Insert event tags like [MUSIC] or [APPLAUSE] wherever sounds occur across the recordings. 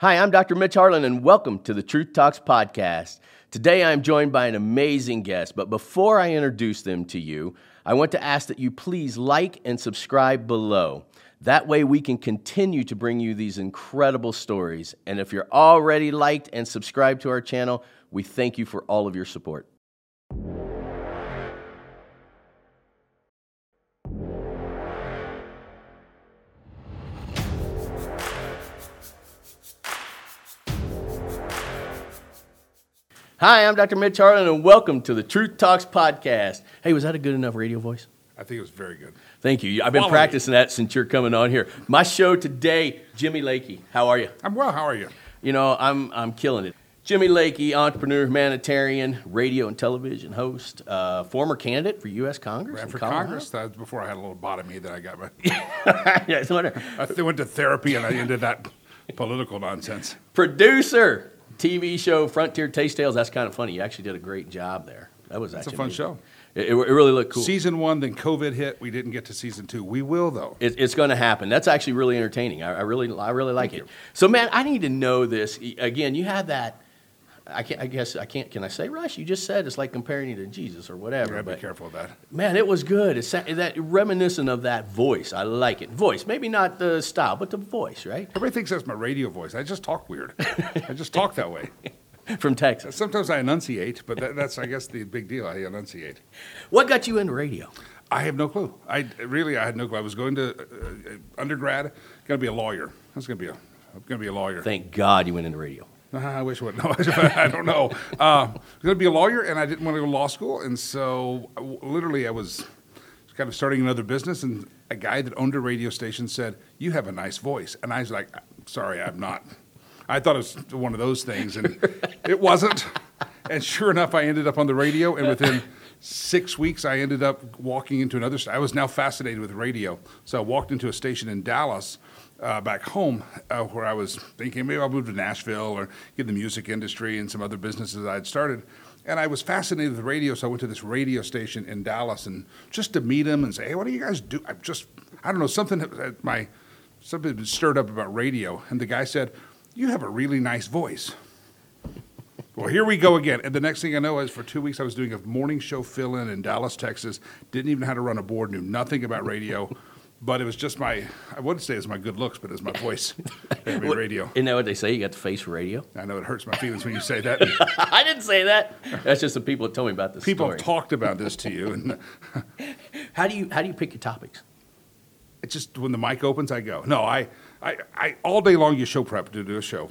Hi, I'm Dr. Mitch Harlan, and welcome to the Truth Talks podcast. Today I'm joined by an amazing guest, but before I introduce them to you, I want to ask that you please like and subscribe below. That way we can continue to bring you these incredible stories. And if you're already liked and subscribed to our channel, we thank you for all of your support. Hi, I'm Dr. Mitch Harlan, and welcome to the Truth Talks podcast. Hey, was that a good enough radio voice? I think it was very good. Thank you. I've been Quality. practicing that since you're coming on here. My show today, Jimmy Lakey. How are you? I'm well. How are you? You know, I'm I'm killing it. Jimmy Lakey, entrepreneur, humanitarian, radio and television host, uh, former candidate for U.S. Congress. Ran for Colorado. Congress. That was before I had a little bottomy that I got. My, [LAUGHS] yeah, it's wonder- I went to therapy and I ended that political nonsense. Producer, TV show Frontier Taste Tales. That's kind of funny. You actually did a great job there. That was It's a fun amazing. show. It, it, really looked cool. Season one, then COVID hit. We didn't get to season two. We will though. It, it's going to happen. That's actually really entertaining. I, I really, I really like it. So, man, I need to know this. Again, you had that. I can't. I guess I can't. Can I say Rush? You just said it's like comparing you to Jesus or whatever. gotta be careful of that. man, it was good. It's that that reminiscent of that voice. I like it. Voice, maybe not the style, but the voice, right? Everybody thinks that's my radio voice. I just talk weird. I just talk that way. [LAUGHS] From Texas. Sometimes I enunciate, but that, that's I guess the big deal. I enunciate. What got you into radio? I have no clue. I really, I had no clue. I was going to uh, undergrad, going to be a lawyer. I was going to be a, I'm going to be a lawyer. Thank God you went into radio. Uh, I wish [LAUGHS] I would. No, I don't know. Uh, I was going to be a lawyer, and I didn't want to go to law school, and so literally I was kind of starting another business, and a guy that owned a radio station said, "You have a nice voice," and I was like, "Sorry, I'm not." I thought it was one of those things, and it wasn't. And sure enough, I ended up on the radio, and within six weeks, I ended up walking into another. st- I was now fascinated with radio, so I walked into a station in Dallas, uh, back home, uh, where I was thinking maybe I'll move to Nashville or get in the music industry and some other businesses I'd started. And I was fascinated with radio, so I went to this radio station in Dallas and just to meet him and say, "Hey, what do you guys do?" I just, I don't know, something that my something had been stirred up about radio, and the guy said, "You have a really nice voice." Well, here we go again. And the next thing I know is for two weeks I was doing a morning show fill in in Dallas, Texas. Didn't even know how to run a board, knew nothing about radio. But it was just my, I wouldn't say it's my good looks, but it's my voice. [LAUGHS] Radio. Isn't that what they say? You got the face for radio. I know it hurts my feelings when you say that. [LAUGHS] I didn't say that. That's just the people that told me about this People story. have talked about this to you. And [LAUGHS] how do you how do you pick your topics? it's just when the mic opens, I go. No, I, I, I all day long you show prep to do a show.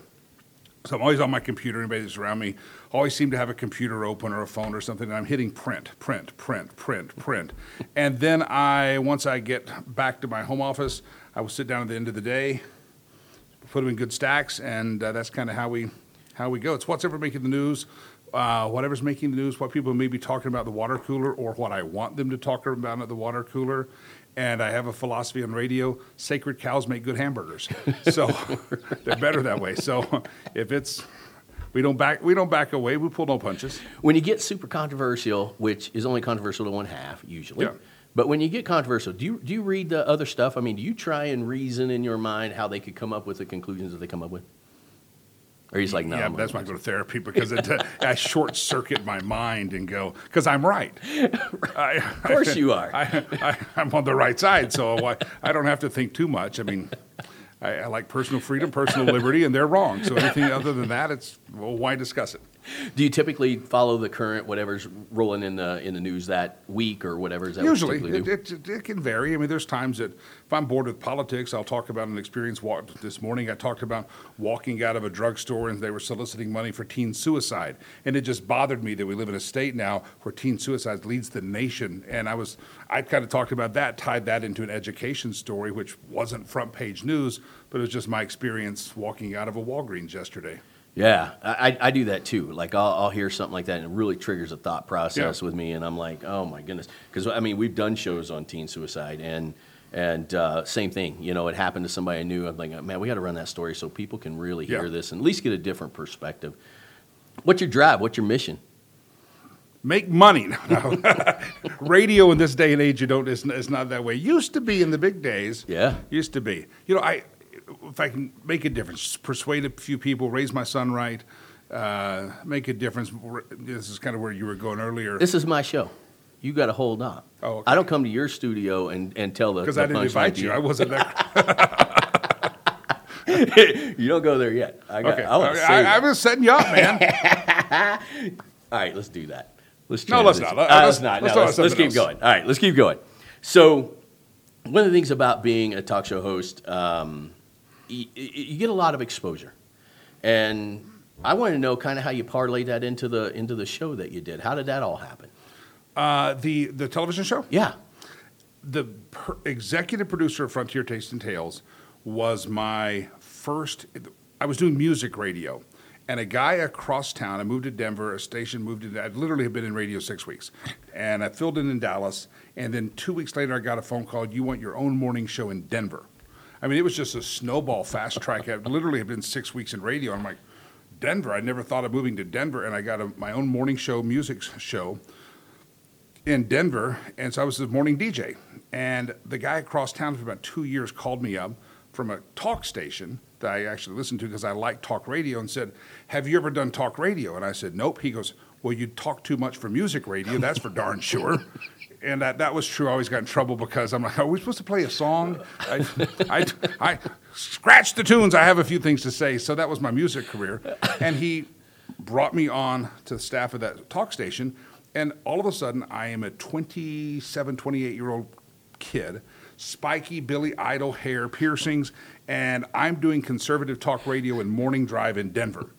So I'm always on my computer. Anybody that's around me always seem to have a computer open or a phone or something. And I'm hitting print, print, print, print, print. and then I, once I get back to my home office, I will sit down at the end of the day, put them in good stacks, and uh, that's kind of how we, how we go. It's what's ever making the news, uh, whatever's making the news, what people may be talking about the water cooler, or what I want them to talk about at the water cooler. And I have a philosophy on radio: sacred cows make good hamburgers, so [LAUGHS] they're better that way. So if it's we don't back we don't back away, we pull no punches. When you get super controversial, which is only controversial to one half usually, Yeah. but when you get controversial, do you do you read the other stuff? I mean, do you try and reason in your mind how they could come up with the conclusions that they come up with? Or he's like, no, yeah, I'm that's why I go to therapy because it, uh, I short circuit my mind and go because I'm [LAUGHS] right. I, of course you are. I, I, I'm on the right side, so I, I don't have to think too much. I mean, I, I like personal freedom, personal liberty, and they're wrong. So anything other than that, it's well, why discuss it? Do you typically follow the current whatever's rolling in the in the news that week or whatever? Is that Usually, it, typically do? it, it can vary. I mean, there's times that if I'm bored with politics, I'll talk about an experience. Walk, this morning, I talked about walking out of a drugstore and they were soliciting money for teen suicide, and it just bothered me that we live in a state now where teen suicide leads the nation. And I was, I kind of talked about that, tied that into an education story, which wasn't front page news, but it was just my experience walking out of a Walgreens yesterday. Yeah, I, I- do that too. Like I'll, I'll hear something like that, and it really triggers a thought process Yeah. with me, and I'm like, oh my goodness, because I mean we've done shows on teen suicide, and and uh, same thing. You know, it happened to somebody I knew. I'm like, man, we got to run that story so people can really hear Yeah. this and at least get a different perspective. What's your drive? What's your mission? make money. [LAUGHS] No, no. [LAUGHS] Radio in this day and age, you don't. It's, it's not that way. Used to be in the big days. Yeah. Used to be. You know, I if I can make a difference, persuade a few people, raise my son right, uh, make a difference. This is kind of where you were going earlier. This is my show. You got to hold on. Oh, okay. I don't come to your studio and, and tell the Because I didn't invite to you. I wasn't there. [LAUGHS] you don't go there yet. I got. Okay. I, I, I, was setting you up, man. [LAUGHS] All right, let's do that. Let's No, let's not. Let- Uh, let's- let's not. let's No, let's, let's keep something going. All right, let's keep going. So, one of the things about being a talk show host, um, you, you get a lot of exposure, and I want to know kind of how you parlayed that into the into the show that you did. How did that all happen? Uh, the, the television show? Yeah. the per- executive producer of Frontier Taste and Tales was my first. I was doing music radio, and a guy across town. I moved to Denver. A station moved in. I'd literally had been in radio six weeks, and I filled in in Dallas. And then two weeks later, I got a phone call. You want your own morning show in Denver? I mean, it was just a snowball fast track. I literally had been six weeks in radio. I'm like, Denver. I never thought of moving to Denver, and I got a, my own morning show, music show in Denver, and so I was the morning DJ. And the guy across town for about two years called me up from a talk station that I actually listened to because I like talk radio and said, Have you ever done talk radio? And I said, Nope. He goes, Well, you talk too much for music radio. That's for darn sure. And that, that was true. I always got in trouble because I'm like, Are we supposed to play a song? I, I, I scratch the tunes. I have a few things to say. So that was my music career. And he brought me on to the staff of that talk station. And all of a sudden, I am a 27, 28 year old kid, spiky Billy Idol hair, piercings, and I'm doing conservative talk radio and morning drive in Denver.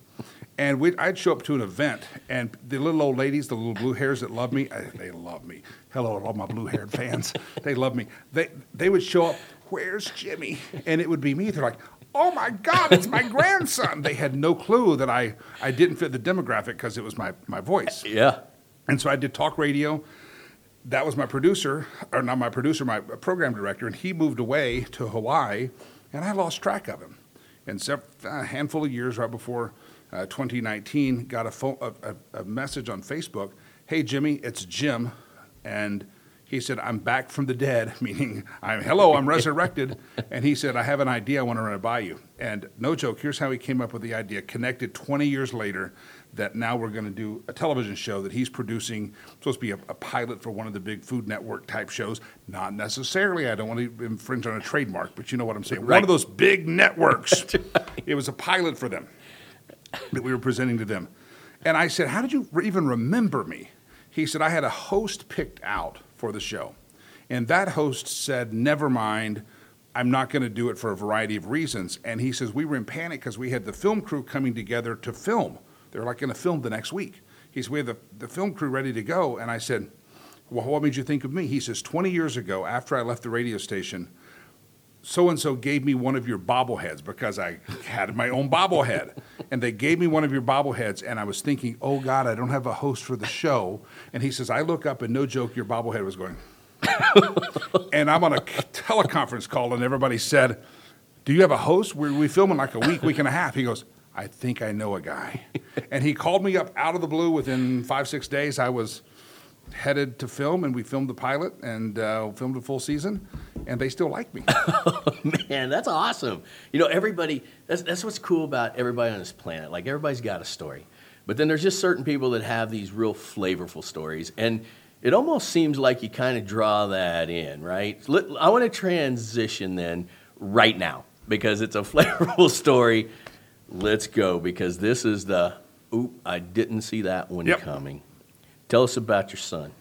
And we'd, I'd show up to an event, and the little old ladies, the little blue hairs that love me, I, they love me. Hello, all my blue haired fans. [LAUGHS] They love me. They, they would show up, Where's Jimmy? And it would be me. They're like, Oh my God, it's my [LAUGHS] grandson. They had no clue that I, I didn't fit the demographic because it was my, my voice. Yeah. And so I did talk radio. That was my producer, or not my producer, my program director, and he moved away to Hawaii, and I lost track of him. And a handful of years right before uh, 2019, got a, phone, a, a, a message on Facebook Hey, Jimmy, it's Jim. And he said, I'm back from the dead, [LAUGHS] meaning, I'm hello, I'm resurrected. [LAUGHS] and he said, I have an idea I want to run it by you. And no joke, here's how he came up with the idea. Connected 20 years later, that now we're going to do a television show that he's producing, supposed to be a, a pilot for one of the big Food Network type shows. Not necessarily, I don't want to infringe on a trademark, but you know what I'm saying. One of those big networks. [LAUGHS] It was a pilot for them that we were presenting to them. And I said, How did you even remember me? He said, I had a host picked out for the show. And that host said, Never mind, I'm not going to do it for a variety of reasons. And he says, We were in panic because we had the film crew coming together to film. They're like going to film the next week. He said, We have the, the film crew ready to go. And I said, Well, what made you think of me? He says, 20 years ago, after I left the radio station, so and so gave me one of your bobbleheads because I [LAUGHS] had my own bobblehead. And they gave me one of your bobbleheads, and I was thinking, oh God, I don't have a host for the show. And he says, I look up, and no joke, your bobblehead was going. [LAUGHS] and I'm on a teleconference call, and everybody said, Do you have a host? We're we filming like a week, week and a half. He goes, I think I know a guy. and he called me up out of the blue within five, six days. I was headed to film, and we filmed the pilot and uh, filmed a full season, and they still like me. [LAUGHS] Man, that's awesome. You know, everybody, that's, that's what's cool about everybody on this planet. Like, everybody's got a story. But then there's just certain people that have these real flavorful stories. And it almost seems like you kind of draw that in, right? I want to transition then right now because it's a [LAUGHS] flavorful story. Let's go because this is the, oop, I didn't see that one Yep. coming. Tell us about your son.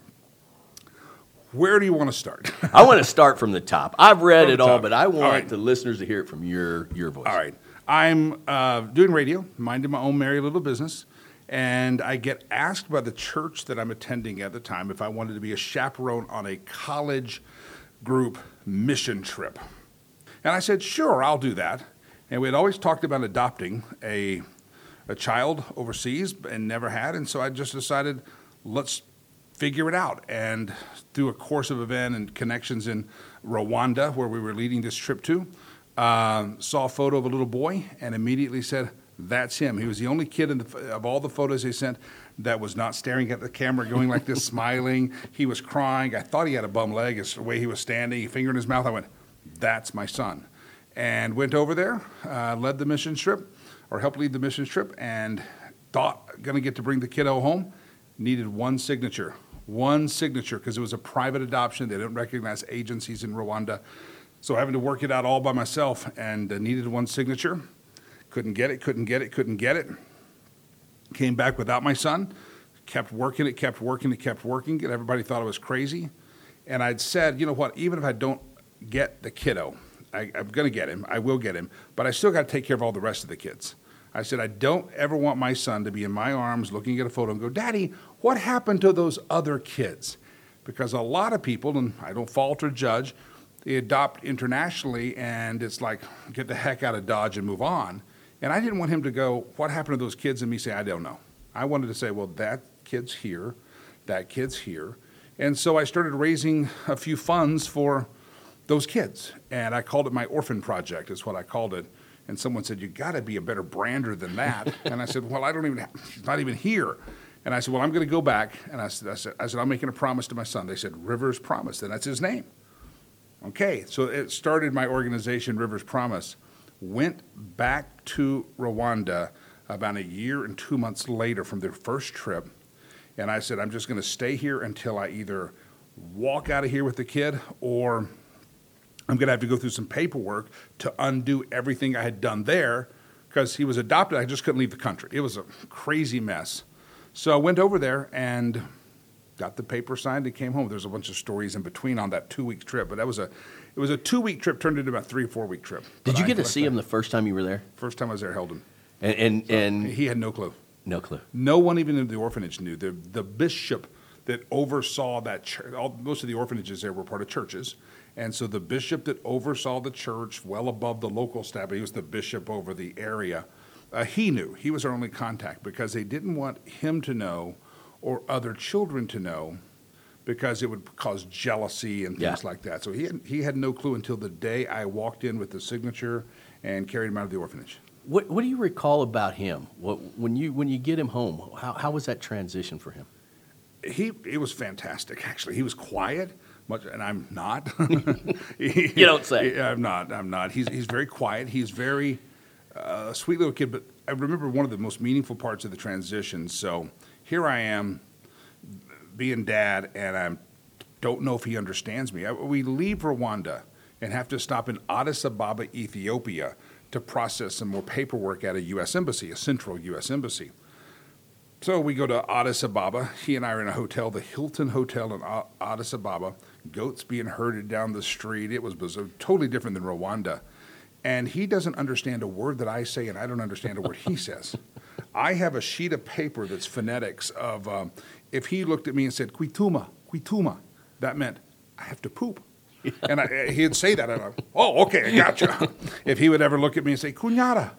Where do you want to start? [LAUGHS] I want to start from the top. I've read From it all, but I want right. the listeners to hear it from your, your voice. All right. I'm uh, doing radio, minding my own merry little business, and I get asked by the church that I'm attending at the time if I wanted to be a chaperone on a college group mission trip. And I said, sure, I'll do that. And we had always talked about adopting a, a child overseas and never had. And so I just decided, let's figure it out. And through a course of event and connections in Rwanda, where we were leading this trip to, um, saw a photo of a little boy and immediately said, that's him. He was the only kid the, of all the photos they sent that was not staring at the camera, going like this, [LAUGHS] smiling. He was crying. I thought he had a bum leg. It's the way he was standing, finger in his mouth. I went, that's my son. and went over there, uh, led the mission trip, or helped lead the mission trip, and thought going to get to bring the kiddo home. Needed one signature, one signature, because it was a private adoption. They didn't recognize agencies in Rwanda. So having to work it out all by myself and uh, needed one signature. Couldn't get it, couldn't get it, couldn't get it. Came back without my son, kept working it, kept working it, kept working it. Everybody thought I was crazy. And I'd said, you know what, even if I don't get the kiddo, I, I'm going to get him, I will get him, but I still got to take care of all the rest of the kids. I said, I don't ever want my son to be in my arms looking at a photo and go, Daddy, what happened to those other kids? Because a lot of people, and I don't fault or judge, they adopt internationally and it's like, get the heck out of Dodge and move on. And I didn't want him to go, What happened to those kids? And me say, I don't know. I wanted to say, Well, that kid's here, that kid's here. And so I started raising a few funds for those kids. And I called it my orphan project, is what I called it. And someone said, You got to be a better brander than that. and I said, Well, I don't even, have, he's not even here. And I said, Well, I'm going to go back. And I said, I said, I said, I'm making a promise to my son. They said, Rivers Promise. And that's his name. Okay, so it started my organization, Rivers Promise. Went back to Rwanda about a year and two months later from their first trip. And I said, I'm just going to stay here until I either walk out of here with the kid or I'm going to have to go through some paperwork to undo everything I had done there because he was adopted. I just couldn't leave the country. It was a crazy mess. So I went over there and got the paper signed and came home. There's a bunch of stories in between on that two week trip, but that was a it was a two week trip turned into about three or four week trip. Did you I get to see that. him the first time you were there? First time I was there, held him. And and, and He had no clue. no clue. No one even in the orphanage knew. The the bishop that oversaw that church, all, most of the orphanages there were part of churches, and so the bishop that oversaw the church, well above the local staff, he was the bishop over the area. Uh, he knew. He was our only contact because they didn't want him to know or other children to know because it would cause jealousy and things Yeah. like that. So he had, he had no clue until the day I walked in with the signature and carried him out of the orphanage. What what do you recall about him? What when you when you get him home? How how was that transition for him? He it was fantastic actually. He was quiet much and i'm not. [LAUGHS] You don't say. I'm not i'm not. He's, he's very quiet. He's very uh, sweet little kid but i remember one of the most meaningful parts of the transition. So here i am being dad and i don't know if he understands me. I- we leave rwanda and have to stop in addis ababa ethiopia to process some more paperwork at a u.s embassy a central u.s embassy so we go to Addis Ababa. He and I are in a hotel, the Hilton Hotel in Addis Ababa. Goats being herded down the street. It was bizarre, totally different than Rwanda. And he doesn't understand a word that I say, and I don't understand a word he [LAUGHS] says. I have a sheet of paper that's phonetics of um, if he looked at me and said, Quituma, Quituma, that meant I have to poop. and I, he'd say that, and I'm, oh, okay, I gotcha. [LAUGHS] if he would ever look at me and say, Cunyada,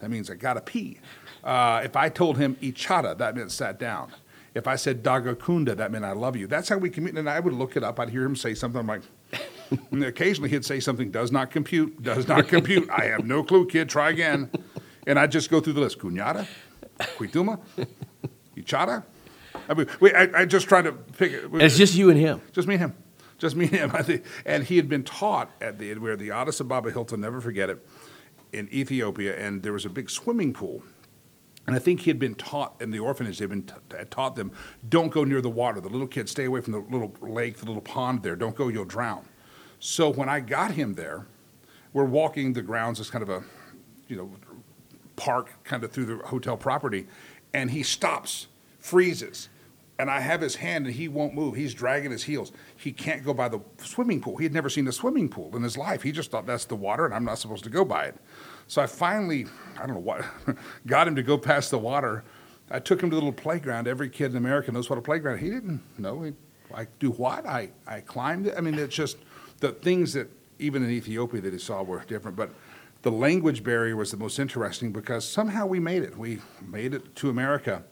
that means I gotta pee. Uh, if I told him Ichada, that meant sat down. If I said Dagakunda, that meant I love you. That's how we communicate. And I would look it up. I'd hear him say something. I'm like, and occasionally he'd say something does not compute, does not compute. I have no clue, kid. Try again. And I'd just go through the list. Cunyada, Quituma, Ichada. I mean, we, I, I just trying to pick it. It's just you and him. Just me and him. Just me and him. I think, and he had been taught at the where the Addis Ababa Hilton, never forget it, in Ethiopia, and there was a big swimming pool. And I think he had been taught in the orphanage, they've been taught them, don't go near the water. The little kids, stay away from the little lake, the little pond there. Don't go, you'll drown. So when I got him there, we're walking the grounds as kind of a, you know, park kind of through the hotel property, and he stops, freezes. And I have his hand and he won't move. He's dragging his heels. He can't go by the swimming pool. He had never seen a swimming pool in his life. He just thought that's the water and I'm not supposed to go by it. So I finally, I don't know what, [LAUGHS] got him to go past the water. I took him to the little playground. Every kid in America knows what a playground. He didn't know. He, I do what? I, I climbed it. I mean, it's just the things that even in Ethiopia that he saw were different. But the language barrier was the most interesting because somehow we made it. We made it to America.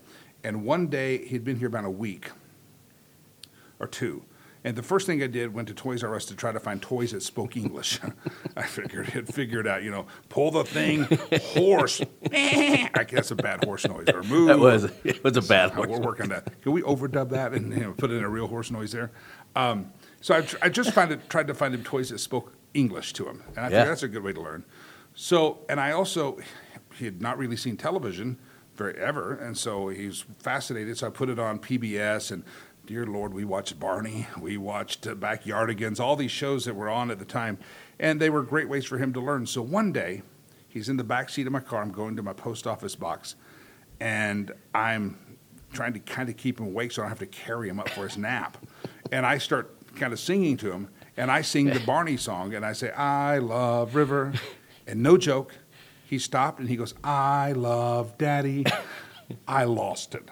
And one day, he'd been here about a week or two. And the first thing I did went to Toys R Us to try to find toys that spoke English. [LAUGHS] I figured it figured out, you know, pull the thing, horse. [LAUGHS] I guess a bad horse noise. Or move. That was it was a bad Uh, We're working that. Can we overdub that and you know, put in a real horse noise there? Um, so I, tr- I just find it, tried to find him toys that spoke English to him. And I Yeah. think that's a good way to learn. So, and I also, he had not really seen television very ever, and so he's fascinated. So I put it on PBS, and dear Lord, we watched Barney, we watched uh, Backyardigans, all these shows that were on at the time, and they were great ways for him to learn. So one day, he's in the back seat of my car. I'm going to my post office box, and I'm trying to kind of keep him awake so I don't have to carry him up for his nap. And I start kind of singing to him, and I sing the [LAUGHS] Barney song, and I say, I love River. And no joke, he stopped and he goes, I love Daddy. I lost it.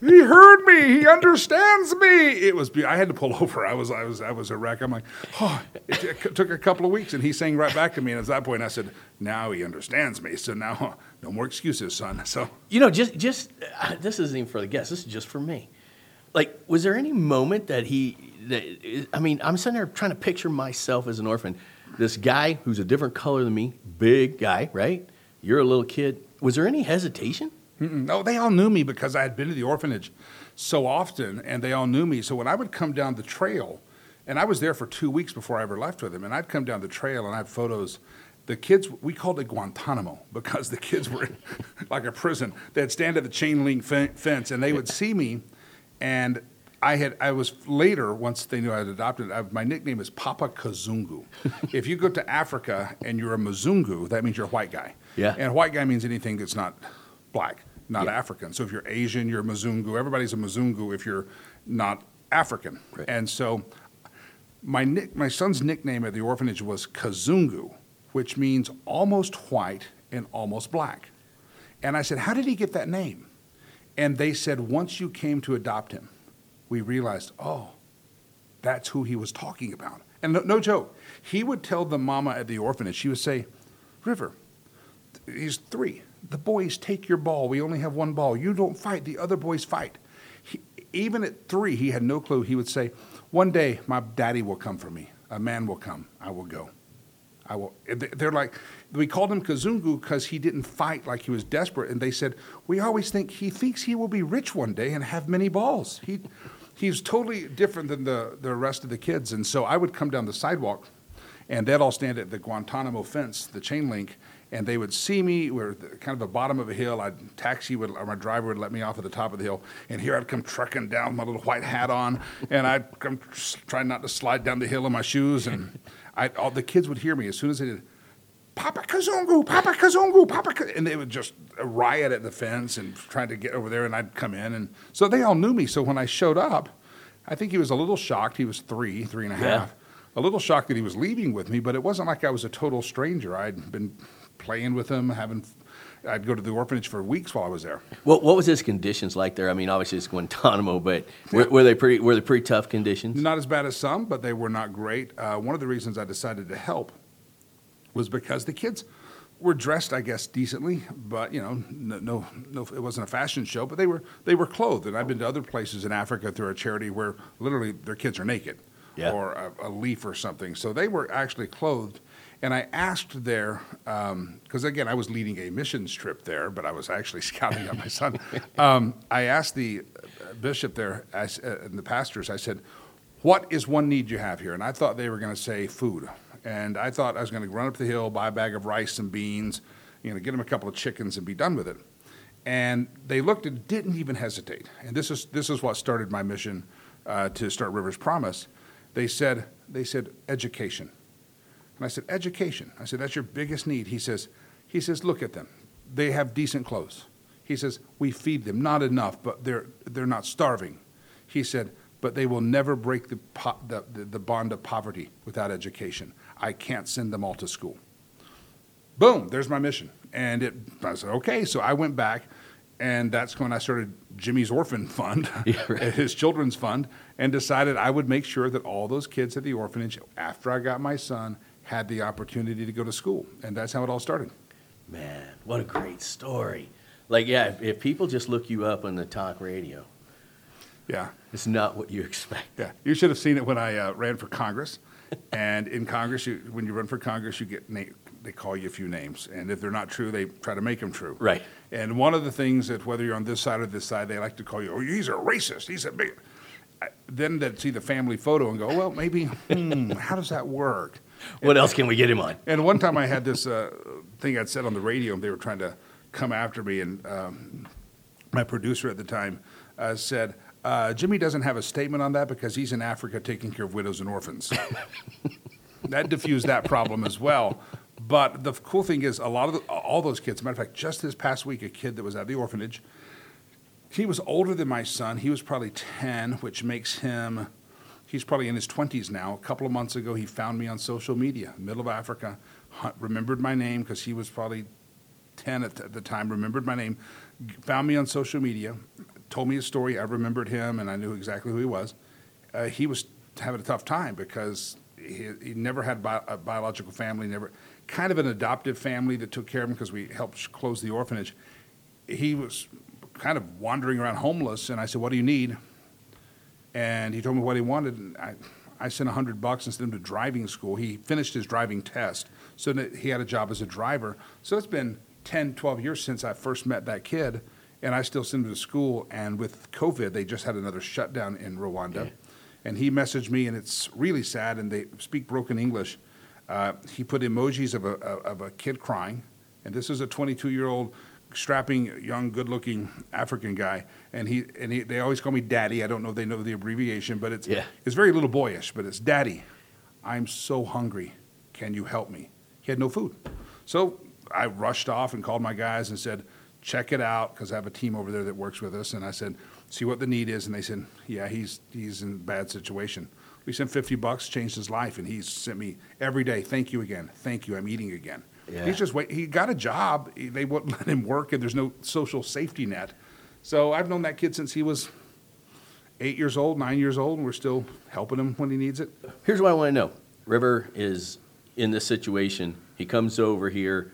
he heard me. He understands me. It was. I had to pull [LAUGHS] over. I was. I was. I was a wreck. I'm like, oh. It t- took a couple of weeks, and he sang right back to me. And at that point, I said, now he understands me. So now, no more excuses, son. So You know, just just uh, this isn't even for the guests. This is just for me. Like, was there any moment that he? That, I mean, I'm sitting there trying to picture myself as an orphan. This guy who's a different color than me, big guy, right? You're a little kid. Was there any hesitation? Mm-mm. No, they all knew me because I had been to the orphanage so often, and they all knew me. So when I would come down the trail, and I was there for two weeks before I ever left with him, and I'd come down the trail and I had photos. The kids, we called it Guantanamo [LAUGHS] because the kids were [LAUGHS] like a prison. They'd stand at the chain link fen- fence, and they would see me, and I had I was later once they knew I had adopted. I, my nickname is Papa Kazungu. [LAUGHS] if you go to Africa and you're a Mzungu, that means you're a white guy. Yeah. And white guy means anything that's not black, not Yeah. African. So if you're Asian, you're a Mzungu. Everybody's a Mzungu if you're not African. Right. And so my nick, my son's nickname at the orphanage was Kazungu, which means almost white and almost black. And I said, How did he get that name? And they said, Once you came to adopt him, we realized, oh, that's who he was talking about. And no, no joke, he would tell the mama at the orphanage, she would say, River, he's three. The boys take your ball. We only have one ball. You don't fight. The other boys fight. He, even at three, he had no clue. He would say, One day, my daddy will come for me. A man will come. I will go. I will. they- They're like, we called him Kazungu because he didn't fight like he was desperate. And they said, we always think he thinks he will be rich one day and have many balls. He, he's totally different than the, the rest of the kids. And so I would come down the sidewalk and they'd all stand at the Guantanamo fence, the chain link, and they would see me. We are kind of the bottom of a hill. I'd taxi would, or my driver would let me off at the top of the hill, and here I'd come trucking down with my little white hat on, and I'd come trying not to slide down the hill in my shoes, and I, all the kids would hear me as soon as they did. Papa Kazungu, Papa Kazungu, Papa, Ka-" and they would just riot at the fence and trying to get over there, and I'd come in, and so they all knew me. So when I showed up, I think he was a little shocked. He was three, three and a half, a Yeah. a little shocked that he was leaving with me, but it wasn't like I was a total stranger. I'd been playing with him, having. I'd go to the orphanage for weeks while I was there. What what was his conditions like there? I mean, obviously it's Guantanamo, but were, were they pretty were they pretty tough conditions? Not as bad as some, but they were not great. Uh, one of the reasons I decided to help was because the kids were dressed, I guess, decently, but you know, no, no, no, it wasn't a fashion show, but they were they were clothed. And I've been to other places in Africa through a charity where literally their kids are naked, Yeah. or a, a leaf or something. So they were actually clothed. And I asked there, because again, I was leading a missions trip there, but I was actually [LAUGHS] scouting out my son. [LAUGHS] Um, I asked the uh, bishop there I uh, and the pastors, I said, What is one need you have here? And I thought they were going to say food. And I thought I was going to run up the hill, buy a bag of rice and beans, you know, get them a couple of chickens and be done with it. And they looked and didn't even hesitate. And this is, this is what started my mission uh, to start Rivers Promise. They said, they said, education. And I said, education. I said, that's your biggest need. He says, he says, look at them. They have decent clothes. He says, we feed them, not enough, but they're, they're not starving. He said, but they will never break the, po- the, the, bond of poverty without education. I can't send them all to school. Boom, there's my mission. And it, I said, okay. So I went back, and that's when I started Jimmy's Orphan [LAUGHS] Fund, [LAUGHS] Yeah, right. his children's fund, and decided I would make sure that all those kids at the orphanage, after I got my son, had the opportunity to go to school. And that's how it all started. Man, what a great story! Like, yeah, if, if people just look you up on the talk radio, Yeah. it's not what you expect. Yeah, you should have seen it when I uh, ran for Congress. and in Congress, you, when you run for Congress, you get na- they call you a few names, and if they're not true, they try to make them true. Right. And one of the things that whether you're on this side or this side, they like to call you, oh, he's a racist. He's a big. I- Then they'd see the family photo and go, well, maybe, hmm, how does that work? what else can we get him on? And one time I had this uh, thing I'd said on the radio, and they were trying to come after me, and um, my producer at the time uh, said, uh, Jimmy doesn't have a statement on that because he's in Africa taking care of widows and orphans. [LAUGHS] that diffused that problem as well. But the cool thing is, a lot of the, all those kids. Matter of fact, just this past week, a kid that was at the orphanage. He was older than my son. He was probably ten, which makes him. He's probably in his twenties now. A couple of months ago, he found me on social media, middle of Africa, remembered my name because he was probably ten at the time. Remembered my name, found me on social media, told me his story. I remembered him, and I knew exactly who he was. Uh, he was having a tough time because he, he never had bi- a biological family, never kind of an adoptive family that took care of him because we helped close the orphanage. He was kind of wandering around homeless, and I said, "What do you need?" And he told me what he wanted. And I, I sent a hundred bucks and sent him to driving school. He finished his driving test, so that he had a job as a driver. So it's been 10, 12 years since I first met that kid, and I still send him to school. And with COVID, they just had another shutdown in Rwanda. And he messaged me, and it's really sad, and they speak broken English. Uh, he put emojis of a, of a kid crying, and this is a 22 year old strapping, young, good-looking African guy, and he and he, they always call me Daddy. I don't know if they know the abbreviation, but it's Yeah. it's very little boyish. But it's Daddy. I'm so hungry. Can you help me? He had no food, so I rushed off and called my guys and said, check it out because I have a team over there that works with us, and I said, see what the need is, and they said, yeah, he's he's in a bad situation. We sent 50 bucks, changed his life, and he's sent me every day. Thank you again. Thank you. I'm eating again. Yeah. He's just wait. He got a job. They wouldn't [LAUGHS] let him work, and there's no social safety net. So I've known that kid since he was eight years old, nine years old, and we're still helping him when he needs it. Here's what I want to know. River is in this situation. He comes over here.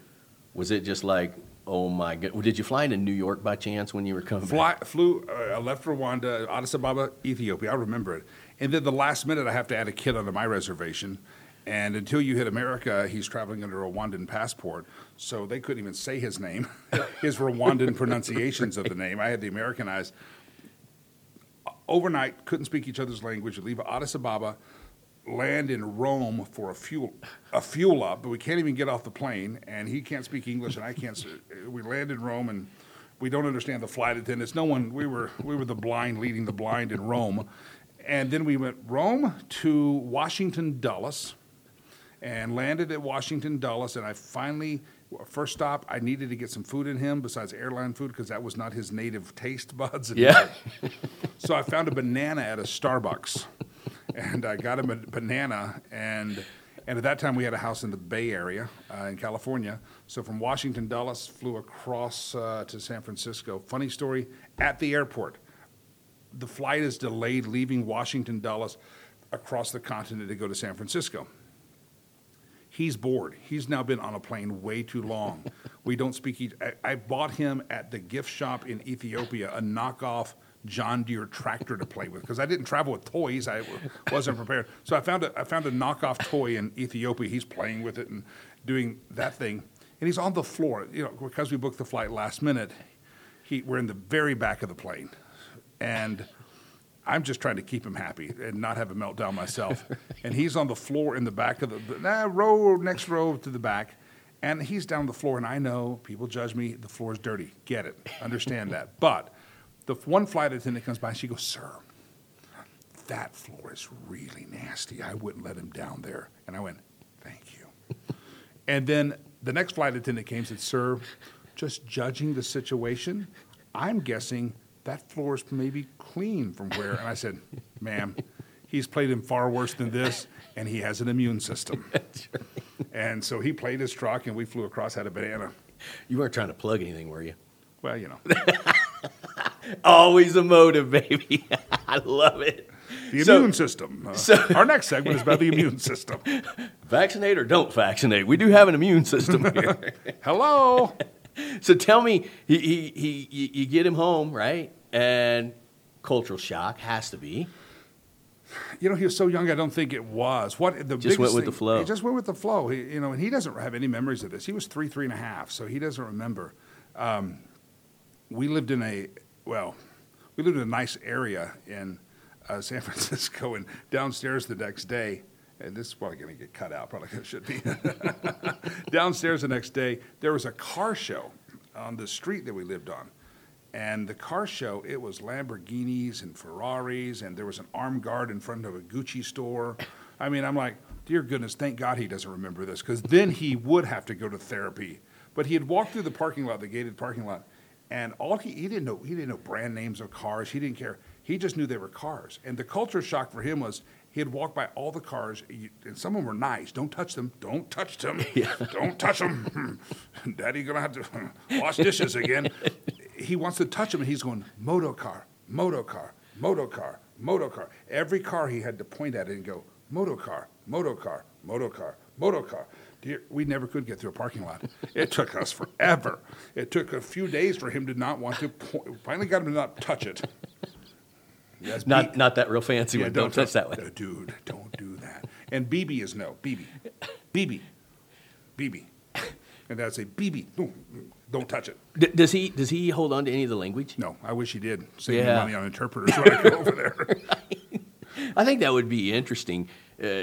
Was it just like, oh my god? Did you fly into New York by chance when you were coming? back? Fly, flew, uh, I left Rwanda, Addis Ababa, Ethiopia. I remember it. And then the last minute, I have to add a kid onto my reservation. And until you hit America, he's traveling under a Rwandan passport. So they couldn't even say his name, [LAUGHS] his Rwandan pronunciations of the name. I had the Americanized. Overnight, couldn't speak each other's language. Leave Addis Ababa, land in Rome for a fuel a fuel up, but we can't even get off the plane, and he can't speak English, and I can't. Uh, we land in Rome, and we don't understand the flight attendants. No one. We were we were the blind leading the blind in Rome, and then we went Rome to Washington Dulles, and landed at Washington Dulles, and I finally. First stop, I needed to get some food in him besides airline food because that was not his native taste buds. Yeah. [LAUGHS] So I found a banana at a Starbucks, and I got him a banana. And and at that time we had a house in the Bay Area uh, in California. So from Washington Dulles flew across uh, to San Francisco. Funny story at the airport, the flight is delayed leaving Washington Dulles across the continent to go to San Francisco. He's bored. He's now been on a plane way too long. [LAUGHS] we don't speak. Each, I, I bought him at the gift shop in Ethiopia a knockoff John Deere tractor to play with because I didn't travel with toys. I wasn't prepared. So I found a, I found a knockoff toy in Ethiopia. He's playing with it and doing that thing, and he's on the floor. You know, because we booked the flight last minute. He, we're in the very back of the plane, and I'm just trying to keep him happy and not have a meltdown myself. [LAUGHS] and he's on the floor in the back of the nah, row, next row to the back. And he's down the floor, and I know people judge me. The floor is dirty. Get it. Understand that. But the one flight attendant comes by, and she goes, Sir, that floor is really nasty. I wouldn't let him down there. And I went, Thank you. [LAUGHS] And then the next flight attendant came and said, Sir, just judging the situation, I'm guessing that floor is maybe clean from where. And I said, [LAUGHS] Ma'am, he's played in far worse than this, and he has an immune system. [LAUGHS] And so he played his truck, and we flew across, had a banana. You weren't trying to plug anything, were you? Well, you know, Always a motive, baby. [LAUGHS] I love it. the So- immune system. Uh, so- our next segment is about the immune [LAUGHS] system. Vaccinate or don't vaccinate. We do have an immune system [LAUGHS] here. Hello. so tell me, he, he, he, you, get him home, right? And cultural shock has to be. You know, he was so young. I don't think it was. What the Just went biggest with the thing- flow. He just went with the flow. He, you know, and he doesn't have any memories of this. He was three, three and a half, so he doesn't remember. Um, we lived in a well, we lived in a nice area in uh, [LAUGHS] San Francisco, and downstairs the next day, and this is probably going to get cut out, probably should be. [LAUGHS] Downstairs the next day, there was a car show on the street that we lived on. And the car show, it was Lamborghinis and Ferraris, and there was an armed guard in front of a Gucci store. I mean, I'm like, dear goodness, thank God he doesn't remember this, because then he would have to go to therapy. But he had walked through the parking lot, the gated parking lot, and all he, he didn't know he didn't know brand names of cars. He didn't care. He just knew they were cars. And the culture shock for him was he had walked by all the cars, and some of them were nice. Don't touch them. Don't touch them. [LAUGHS] Yeah. Don't touch them. [LAUGHS] Daddy gonna have to [LAUGHS] wash dishes again. he wants to touch them, and he's going moto car, moto car, moto car, moto car. Every car he had to point at it and go moto car, moto car, moto car, moto car. Dear, we never could get through a parking lot. It took us forever. It took a few days for him to not want to. Point, finally, got him to not touch it. Not, not that real fancy yeah, one. Don't, don't touch that one. Dude, don't do that. And BB is no. BB. BB. BB. And that's a BB. Don't, don't touch it. D- does he does he hold on to any of the language? No, I wish he did. Save yeah. me money on interpreters when I go over there. [LAUGHS] I think that would be interesting uh,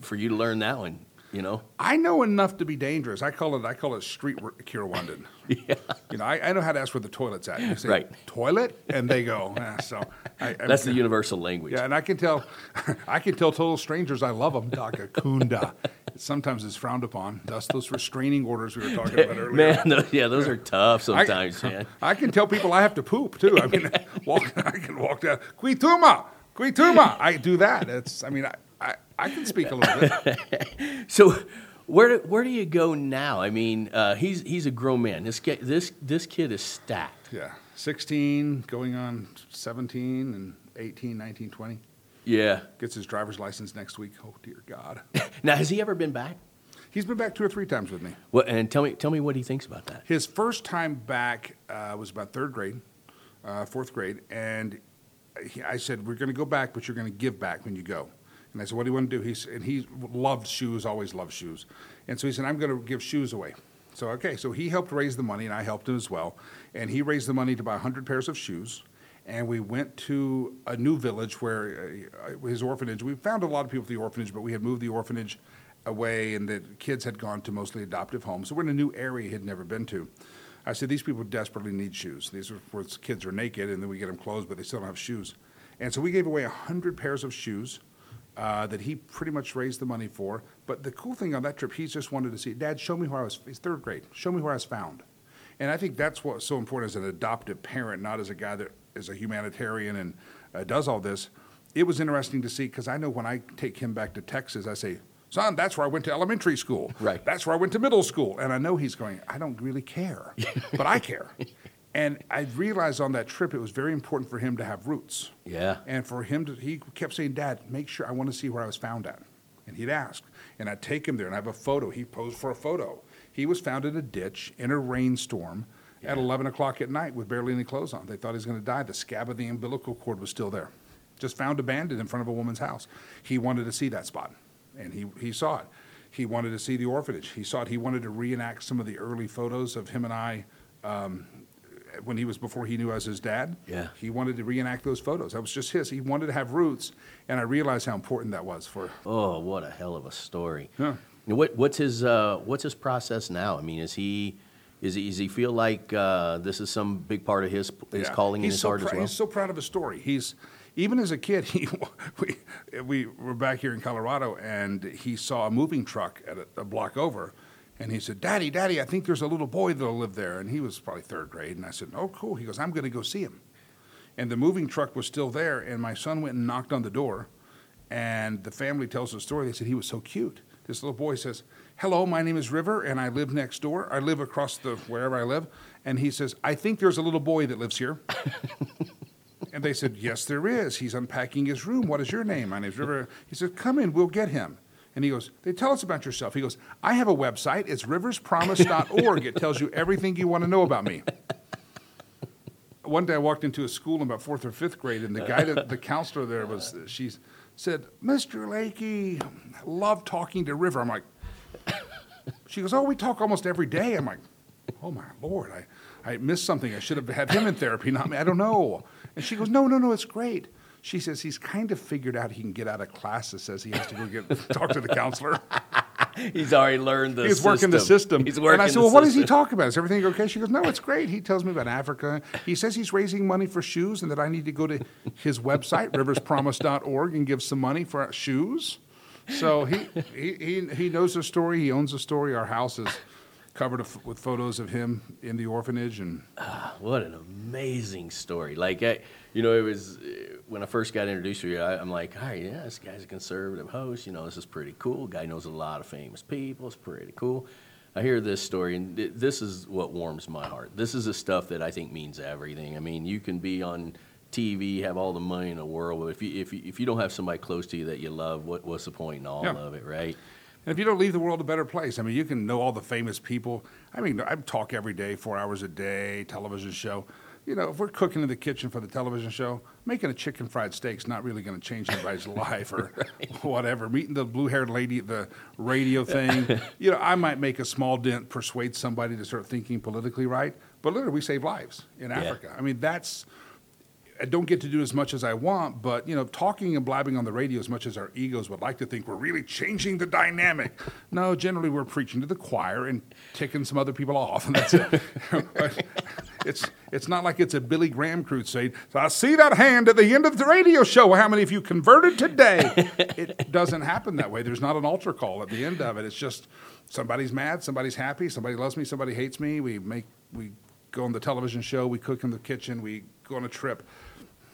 for you to learn that one. You know, I know enough to be dangerous. I call it I call it street Kinyarwanda. [LAUGHS] yeah. You know, I, I, know how to ask where the toilet's at. You say, right. Toilet, and they go. Eh, so I, that's the universal language. Yeah, and I can tell, [LAUGHS] I can tell total strangers I love them. Daka kunda. sometimes it's frowned upon. Thus, those restraining orders we were talking about [LAUGHS] earlier. Man, those, yeah, those are tough sometimes, I, man. I can tell people I have to poop too. I mean, walk, I can walk down. Quituma, Quituma. I do that. It's. I mean, I, I, can speak a little bit. [LAUGHS] so, where do, where do you go now? I mean, uh, he's he's a grown man. This kid, this this kid is stacked. Yeah, 16, going on 17 and 18, 19, 20. Yeah. Gets his driver's license next week. Oh dear God. [LAUGHS] now, has he ever been back? He's been back two or three times with me. Well, and tell me tell me what he thinks about that. His first time back uh, was about third grade, uh, fourth grade, and he, I said, "We're going to go back, but you're going to give back when you go." And I said, "What do you want to do?" He's and he loved shoes, always loved shoes, and so he said, "I'm going to give shoes away." So okay, so he helped raise the money, and I helped him as well, and he raised the money to buy 100 pairs of shoes. And we went to a new village where uh, his orphanage. We found a lot of people at the orphanage, but we had moved the orphanage away, and the kids had gone to mostly adoptive homes. So we're in a new area he had never been to. I said, These people desperately need shoes. These are where kids are naked, and then we get them clothes, but they still don't have shoes. And so we gave away 100 pairs of shoes uh, that he pretty much raised the money for. But the cool thing on that trip, he just wanted to see, Dad, show me where I was, he's third grade, show me where I was found. And I think that's what's so important as an adoptive parent, not as a guy that is a humanitarian and uh, does all this. It was interesting to see because I know when I take him back to Texas, I say, son, that's where I went to elementary school. Right. That's where I went to middle school. And I know he's going, I don't really care, [LAUGHS] but I care. And I realized on that trip it was very important for him to have roots. Yeah. And for him to, he kept saying, Dad, make sure I want to see where I was found at. And he'd ask. And I'd take him there and I have a photo. He posed for a photo. He was found in a ditch in a rainstorm yeah. at 11 o'clock at night with barely any clothes on. They thought he was going to die. The scab of the umbilical cord was still there. Just found abandoned in front of a woman's house. He wanted to see that spot, and he, he saw it. He wanted to see the orphanage. He saw it. He wanted to reenact some of the early photos of him and I um, when he was before he knew I was his dad. Yeah. He wanted to reenact those photos. That was just his. He wanted to have roots, and I realized how important that was for. Oh, what a hell of a story. Yeah. What, what's his uh, What's his process now? I mean, is he is he, does he feel like uh, this is some big part of his his yeah. calling in his so heart pr- as well? He's so proud of his story. He's even as a kid, [LAUGHS] he we we were back here in Colorado, and he saw a moving truck at a, a block over and he said, Daddy, Daddy, I think there's a little boy that'll live there. And he was probably third grade. And I said, Oh, cool. He goes, I'm going to go see him. And the moving truck was still there. And my son went and knocked on the door. And the family tells the story. They said he was so cute. This little boy says, Hello, my name is River, and I live next door. I live across the wherever I live. And he says, I think there's a little boy that lives here. [LAUGHS] and they said, Yes, there is. He's unpacking his room. What is your name? My name's River. He said, Come in, we'll get him. And he goes, They tell us about yourself. He goes, I have a website. It's riverspromise.org. it tells you everything you want to know about me. One day I walked into a school in about fourth or fifth grade, and the guy, that, the counselor there was, she said, Mr. Lakey, I love talking to River. I'm like, she goes, Oh, we talk almost every day. I'm like, Oh my Lord, I, I missed something. I should have had him in therapy, not me. I don't know. And she goes, No, no, no, it's great. She says he's kind of figured out he can get out of class. That says he has to go get talk to the counselor. [LAUGHS] He's already learned the He's system. working the system. He's working and I said, well, what does he talk about? Is everything okay? She goes, no, it's great. He tells me about Africa. He says he's raising money for shoes and that I need to go to his website, riverspromise.org, and give some money for shoes. So he, he, he, he knows the story. He owns the story. Our house is covered of- with photos of him in the orphanage. And What an amazing story. Like, I, you know, it was uh, when I first got introduced to you, I, I'm like, all right, yeah, this guy's a conservative host. You know, this is pretty cool. Guy knows a lot of famous people. It's pretty cool. I hear this story, and th- this is what warms my heart. This is the stuff that I think means everything. I mean, you can be on TV, have all the money in the world, but if you, if you, if you don't have somebody close to you that you love, what, what's the point in all Yeah. of it, right? And if you don't leave the world a better place, I mean, you can know all the famous people. I mean, I talk every day, four hours a day, television show. You know, if we're cooking in the kitchen for the television show, making a chicken fried steak's not really going to change anybody's [LAUGHS] life or whatever. Meeting the blue haired lady at the radio thing, [LAUGHS] you know, I might make a small dent, persuade somebody to start thinking politically right. But literally, we save lives in Africa. I mean, that's I don't get to do as much as I want, but you know, talking and blabbing on the radio as much as our egos would like to think we're really changing the dynamic. [LAUGHS] No, generally we're preaching to the choir and ticking some other people off, and that's it. [LAUGHS] [LAUGHS] it's it's not like it's a Billy Graham crusade. So I see that hand at the end of the radio show. How many of you converted today? it doesn't happen that way. There's not an altar call at the end of it. It's just somebody's mad, somebody's happy, somebody loves me, somebody hates me. We make we go on the television show, we cook in the kitchen, we go on a trip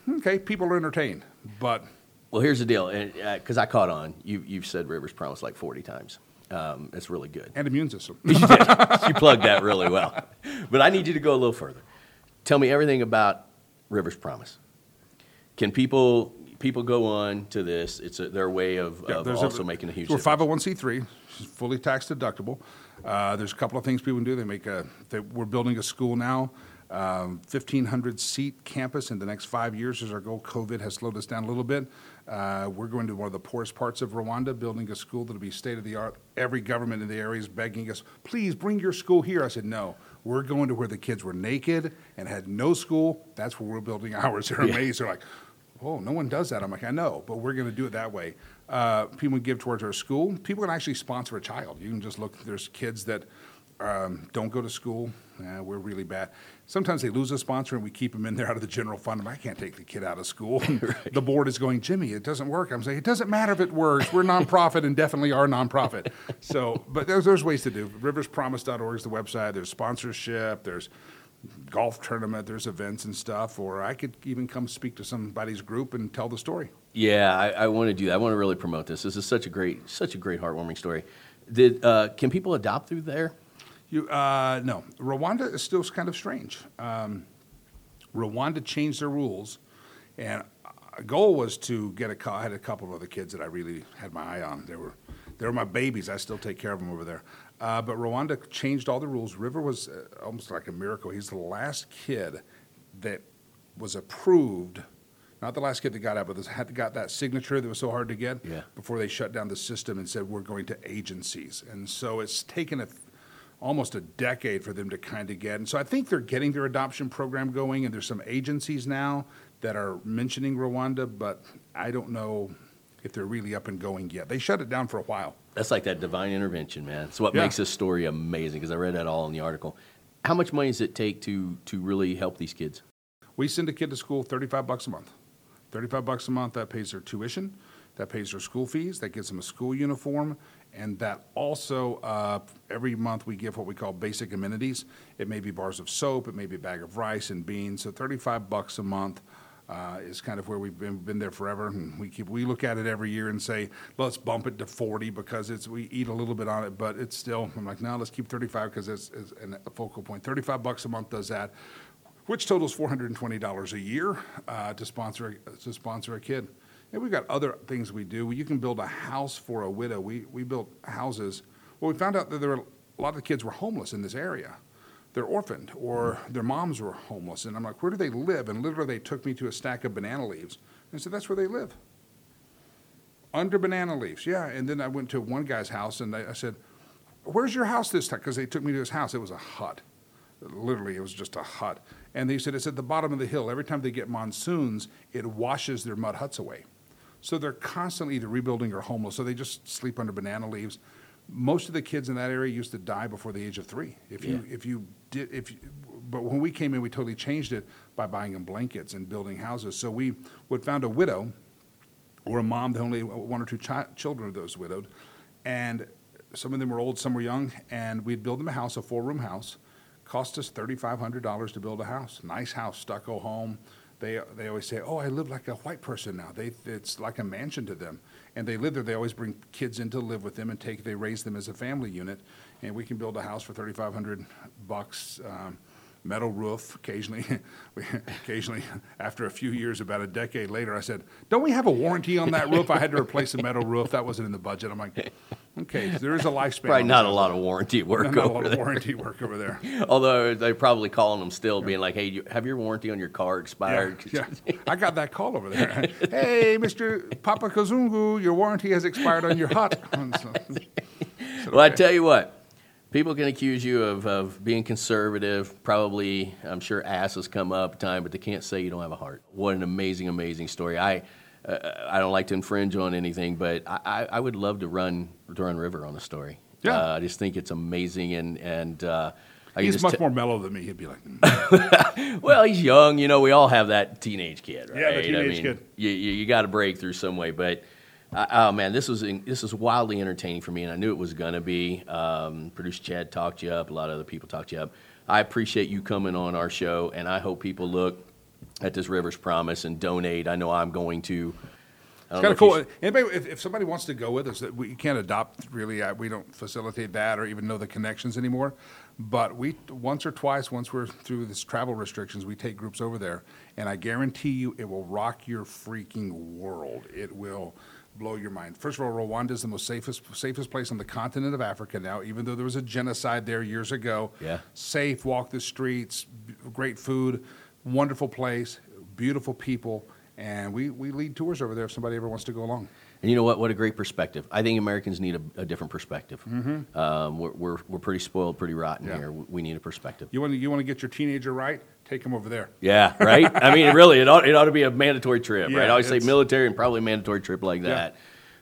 okay, people are entertained, but Well, here's the deal, because I caught on. You, you've said Rivers Promise like 40 times. Um, it's really good. and immune system. [LAUGHS] you did. You plugged that really well. But I need you to go a little further. Tell me everything about Rivers Promise. Can people people go on to this? It's a, their way of, Yeah, of also making a huge. We're 501c3, fully tax deductible. Uh, there's a couple of things people can do. They make a. They, we're building a school now, um, 1,500 seat campus in the next five years. As our goal, COVID has slowed us down a little bit. Uh, we're going to one of the poorest parts of Rwanda, building a school that'll be state of the art. Every government in the area is begging us, please bring your school here. I said, no. We're going to where the kids were naked and had no school. That's where we're building [LAUGHS] ours. They're amazed. They're like, Oh, no one does that. I'm like, I know, but we're going to do it that way. Uh, people can give towards our school. People can actually sponsor a child. You can just look. There's kids that um, don't go to school. Uh, we're really bad. Sometimes they lose a sponsor and we keep them in there out of the general fund. I can't take the kid out of school. [LAUGHS] The board is going, Jimmy, it doesn't work. I'm saying, it doesn't matter if it works. We're nonprofit and definitely are nonprofit. So, but there's, there's ways to do. Riverspromise.org is the website. There's sponsorship. There's golf tournament, there's events and stuff, or I could even come speak to somebody's group and tell the story. Yeah, I, I want to do that. I want to really promote this. This is such a great, such a great, heartwarming story. Did uh, can people adopt through there? You, uh, no, Rwanda is still kind of strange. Um, Rwanda changed their rules, and a goal was to get a. I had a couple of other kids that I really had my eye on. They were, they were my babies. I still take care of them over there. Uh, but Rwanda changed all the rules. River was uh, almost like a miracle. He's the last kid that was approved. Not the last kid that got out, but had got that signature that was so hard to get Yeah. before they shut down the system and said we're going to agencies. And so it's taken a almost a decade for them to kind of get. And so I think they're getting their adoption program going, and there's some agencies now that are mentioning Rwanda, but I don't know if they're really up and going yet. They shut it down for a while. That's like that divine intervention, man. It's what Yeah. makes this story amazing because I read that all in the article. How much money does it take to to really help these kids? We send a kid to school 35 bucks a month. 35 bucks a month, that pays their tuition, that pays their school fees, that gives them a school uniform, and that also, uh, every month we give what we call basic amenities. It may be bars of soap, it may be a bag of rice and beans, so 35 bucks a month. Uh, is kind of where we've been, been there forever, and we keep we look at it every year and say let's bump it to 40 because it's we eat a little bit on it, but it's still I'm like no let's keep 35 because it's, it's an- a focal point. 35 bucks a month does that which totals $420 a year uh, to sponsor to sponsor a kid. And we've got other things we do. You can build a house for a widow. We we built houses. Well, we found out that there were a lot of the kids were homeless in this area. They're orphaned or their moms were homeless, and I'm like, where do they live? And literally, they took me to a stack of banana leaves and said, that's where they live. Under banana leaves, yeah. And then I went to one guy's house and I, I said, "Where's your house this time?" Because they took me to his house. It was a hut. Literally, it was just a hut. And they said it's at the bottom of the hill. Every time they get monsoons, it washes their mud huts away. So they're constantly either rebuilding or homeless. So they just sleep under banana leaves. Most of the kids in that area used to die before the age of three. If you Yeah. if you did if you, but when we came in, we totally changed it by buying them blankets and building houses. So we would found a widow or a mom that only uh, one or two chi- children of those widowed, and some of them were old, some were young, and we'd build them a house, a four-room house. Cost us thirty-five hundred dollars to build a house, nice house, stucco home. They they always say, "Oh, I live like a white person now." They it's like a mansion to them, and they live there. They always bring kids in to live with them and take. They raise them as a family unit, and we can build a house for thirty-five hundred bucks. Um, metal roof. Occasionally, [LAUGHS] we, occasionally, after a few years, about a decade later, I said, "Don't we have a warranty on that roof?" I had to replace the metal roof. That wasn't in the budget. I'm like, "Okay, there is a lifespan." Probably not a lot of warranty work Not a over lot of there. warranty work over there. [LAUGHS] Although they're probably calling them still, being like, "Hey, you, have your warranty on your car expired?" Yeah, [LAUGHS] yeah. I got that call over there. hey, Mister Papa Kazungu, your warranty has expired on your hut. So- said, Well, I tell you what, people can accuse you of, of being conservative. Probably, I'm sure asses come up time, but they can't say you don't have a heart. What an amazing, amazing story. I, uh, I don't like to infringe on anything, but I, I, I would love to run to run River on the story. Yeah. Uh, I just think it's amazing, and and uh, I He's much te- more mellow than me. He'd be like, "Mm." [LAUGHS] well, he's young. You know, we all have that teenage kid, right? Yeah, the I teenage mean, kid. You, you, you got to break through some way. But uh, oh man, this was this was wildly entertaining for me, and I knew it was gonna be. Um, Producer Chad talked you up. A lot of other people talked you up. I appreciate you coming on our show, and I hope people look at this Rivers Promise and donate. I know I'm going to. It's kind of cool. Anybody, if, if somebody wants to go with us, that we can't adopt really. Uh, we don't facilitate that or even know the connections anymore. But we once or twice, once we're through this travel restrictions, we take groups over there, and I guarantee you, it will rock your freaking world. It will blow your mind. First of all, Rwanda is the most safest safest place on the continent of Africa now. Even though there was a genocide there years ago, Yeah. safe. Walk the streets, b- great food, wonderful place, beautiful people. And we, we lead tours over there if somebody ever wants to go along. And you know what? What a great perspective. I think Americans need a, a different perspective. Um, we're, we're, we're pretty spoiled, pretty rotten Mm-hmm. Yeah. here. We need a perspective. You want to, you want to get your teenager right? Take them over there. Yeah, right. I mean, really, it ought, it ought to be a mandatory trip, right? Yeah, I always say military and probably a mandatory trip like Yeah. that.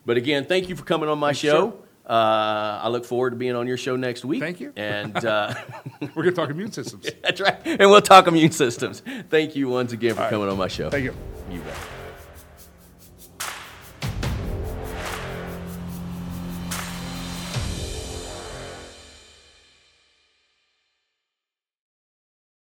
But again, thank you for coming on my show. Uh, I look forward to being on your show next week. Thank you. And [LAUGHS] uh, We're going to talk immune systems. [LAUGHS] that's right. And we'll talk immune systems. Thank you once again for All right. coming on my show. Thank you. You bet.